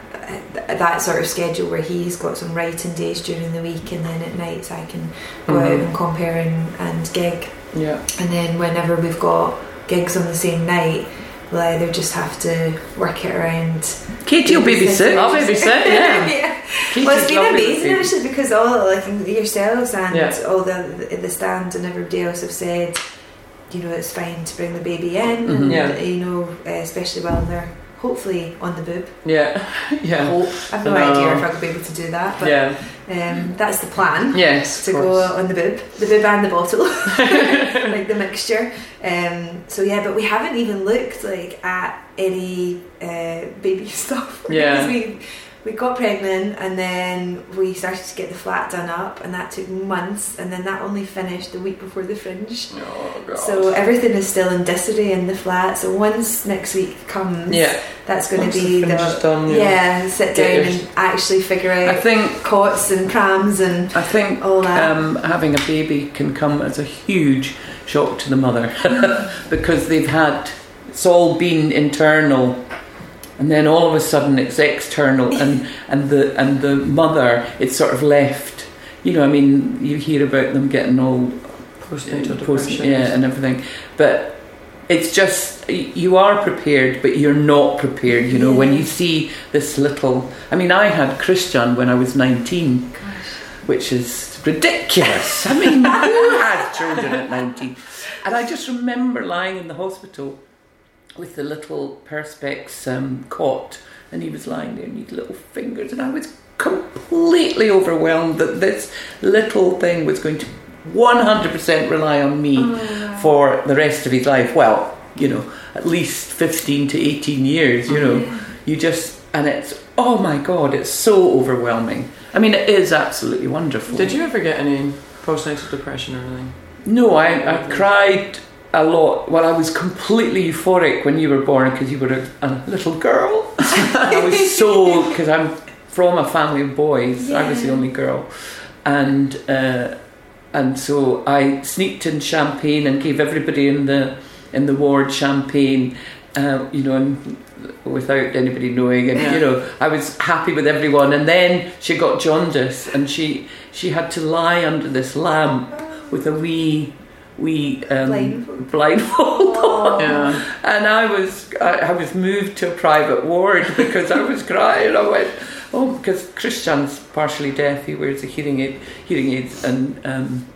that sort of schedule where he's got some writing days during the week and then at nights I can go out Mhm. and compare and, and gig. Yeah. And then whenever we've got gigs on the same night, we'll either just have to work it around. Katie will babysit. I'll babysit, yeah. Katie's Well, it's been amazing actually because all like yourselves and Yeah. all the the stand and everybody else have said, you know, it's fine to bring the baby in, Mhm. and Yeah. you know, especially while they're hopefully on the boob. Yeah, yeah, Hope I've no I know. idea if I could be able to do that, but yeah. um, that's the plan. Yes, To go on the boob, the boob and the bottle, like the mixture. Um, so yeah, but we haven't even looked like at any uh, baby stuff. Yeah. We we got pregnant and then we started to get the flat done up, and that took months, and then that only finished the week before the fringe. Oh god. So everything is still in disarray in the flat. So once next week comes, yeah, that's going Once to be fringe the is done, yeah. yeah. Sit down your- and actually figure out I think cots and prams and I think all that. um, having a baby can come as a huge shock to the mother because they've had it's all been internal and then all of a sudden it's external and, and the and the mother it's sort of left you know I mean you hear about them getting all postnatal uh, post- depression. yeah and everything but it's just you are prepared but you're not prepared you know when you see this little I mean I had Christian when I was 19 which is ridiculous. I mean, who has children at 19? And I just remember lying in the hospital with the little Perspex um, cot, and he was lying there, and he had little fingers, and I was completely overwhelmed that this little thing was going to 100% rely on me for the rest of his life. Well, you know, at least 15 to 18 years, you know. You just, and it's, oh my God, it's so overwhelming. I mean, it is absolutely wonderful. Did you ever get any postnatal depression or anything? No, I, I cried a lot. Well, I was completely euphoric when you were born because you were a, a little girl. I was so because I'm from a family of boys. I was the only girl, and uh, and so I sneaked in champagne and gave everybody in the in the ward champagne. Uh, you know, and without anybody knowing, and Yeah. you know, I was happy with everyone. And then she got jaundice, and she she had to lie under this lamp with a wee wee um, Blindfold. blindfold on. Yeah. And I was I, I was moved to a private ward because I was crying. I went, oh, because Christian's partially deaf. He wears a hearing aid, hearing aids, and um,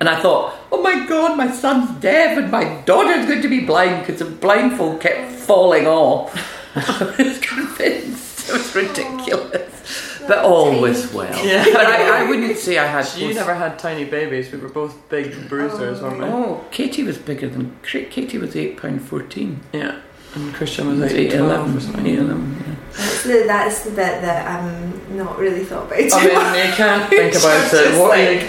and I thought, oh my God, my son's deaf and my daughter's going to be blind because the blindfold kept falling off. I was convinced it was ridiculous, but all was well. Yeah. But I, I wouldn't say I had. You never had tiny babies. We were both big bruisers, weren't we? Oh, Katie was bigger than Katie was eight pound fourteen. Yeah. And Christian was Was like eight 12 eleven or something. eight eleven. That's the that's the bit that I'm not really thought about. I mean, you can't think about it. What are you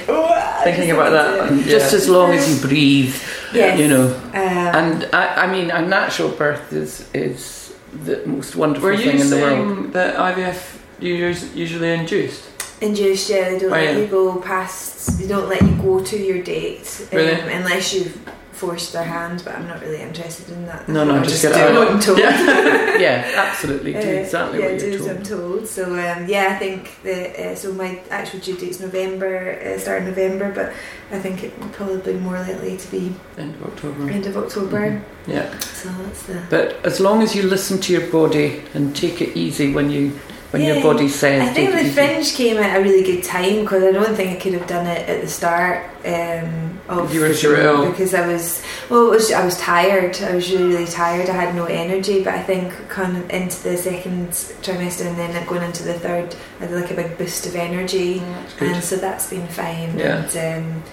thinking about that? Yeah. Just as long as you breathe, Yes. you know. Um, And I, I mean, a natural birth is is the most wonderful thing in the world. saying that IVF you us- usually induced? induced, yeah, they don't Oh, let yeah. you go past. They don't let you go to your date um, Really? unless you've forced their hand. But I'm not really interested in that. No, no, I'll just just get do it what. I'm told. Yeah. yeah, absolutely. Do Uh, exactly yeah, what you're as I'm told. told. So um, yeah, I think that uh, so my actual due date's November, uh, start of November, but I think it will probably be more likely to be End of October. end of October. Mm-hmm. Yeah. So that's the But as long as you listen to your body and take it easy when you when your Yeah, body says. I think the fringe came at a really good time because I don't think I could have done it at the start um, of You were sure because I was well, it was I was tired. I was really really tired. I had no energy. But I think kind of into the second trimester and then going into the third, I had like a big boost of energy, That's good. and so that's been fine. Yeah. And um,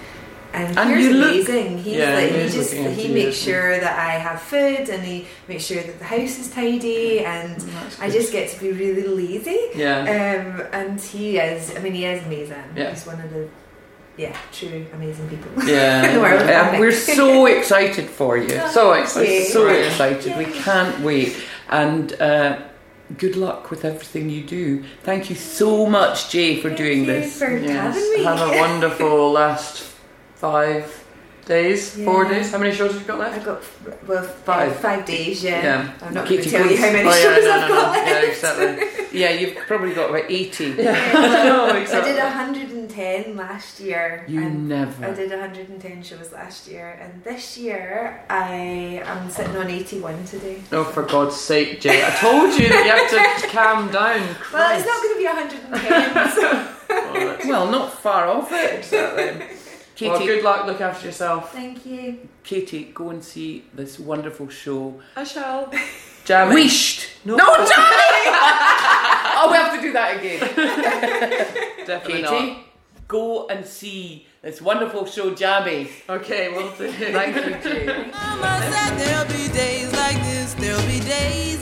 and, And Keir's you look- amazing. He's Yeah, like he he just he makes sure that I have food and he makes sure that the house is tidy and I just get to be really lazy. Yeah. Um, and he is, I mean, he is amazing. Yeah. He's one of the, yeah, true amazing people. Yeah. in the world. Um, we're so excited for you. So excited. so excited. We can't wait. And uh, good luck with everything you do. Thank you so much, Jay, for Thank doing you this. for Yes. having me. Have a wonderful last five days, four days. How many shows have you got left? I've got well Five. five five days. Yeah, Yeah. I'm not Katie going to tell you how many Oh, yeah, shows no, I've no, got no. left. Yeah, exactly. Yeah, you've probably got about 80. Yeah. no, I did 110 last year. You never. I did 110 shows last year, and this year I am sitting on 81 today. Oh, for God's sake, Jay! I told you that you have to calm down. Well, it's not going to be 110. so Oh, that's- Well, not far off it. exactly. Katie, Well, good luck. Look after yourself. thank you. Katie, go and see this wonderful show. I shall. Jamming. Wished. No, No, Johnny! oh, we have to do that again. definitely Katie, go and see this wonderful show, Jammy. Okay, we'll do. Thank you, Jay. Mama said there'll be days like this, there'll be days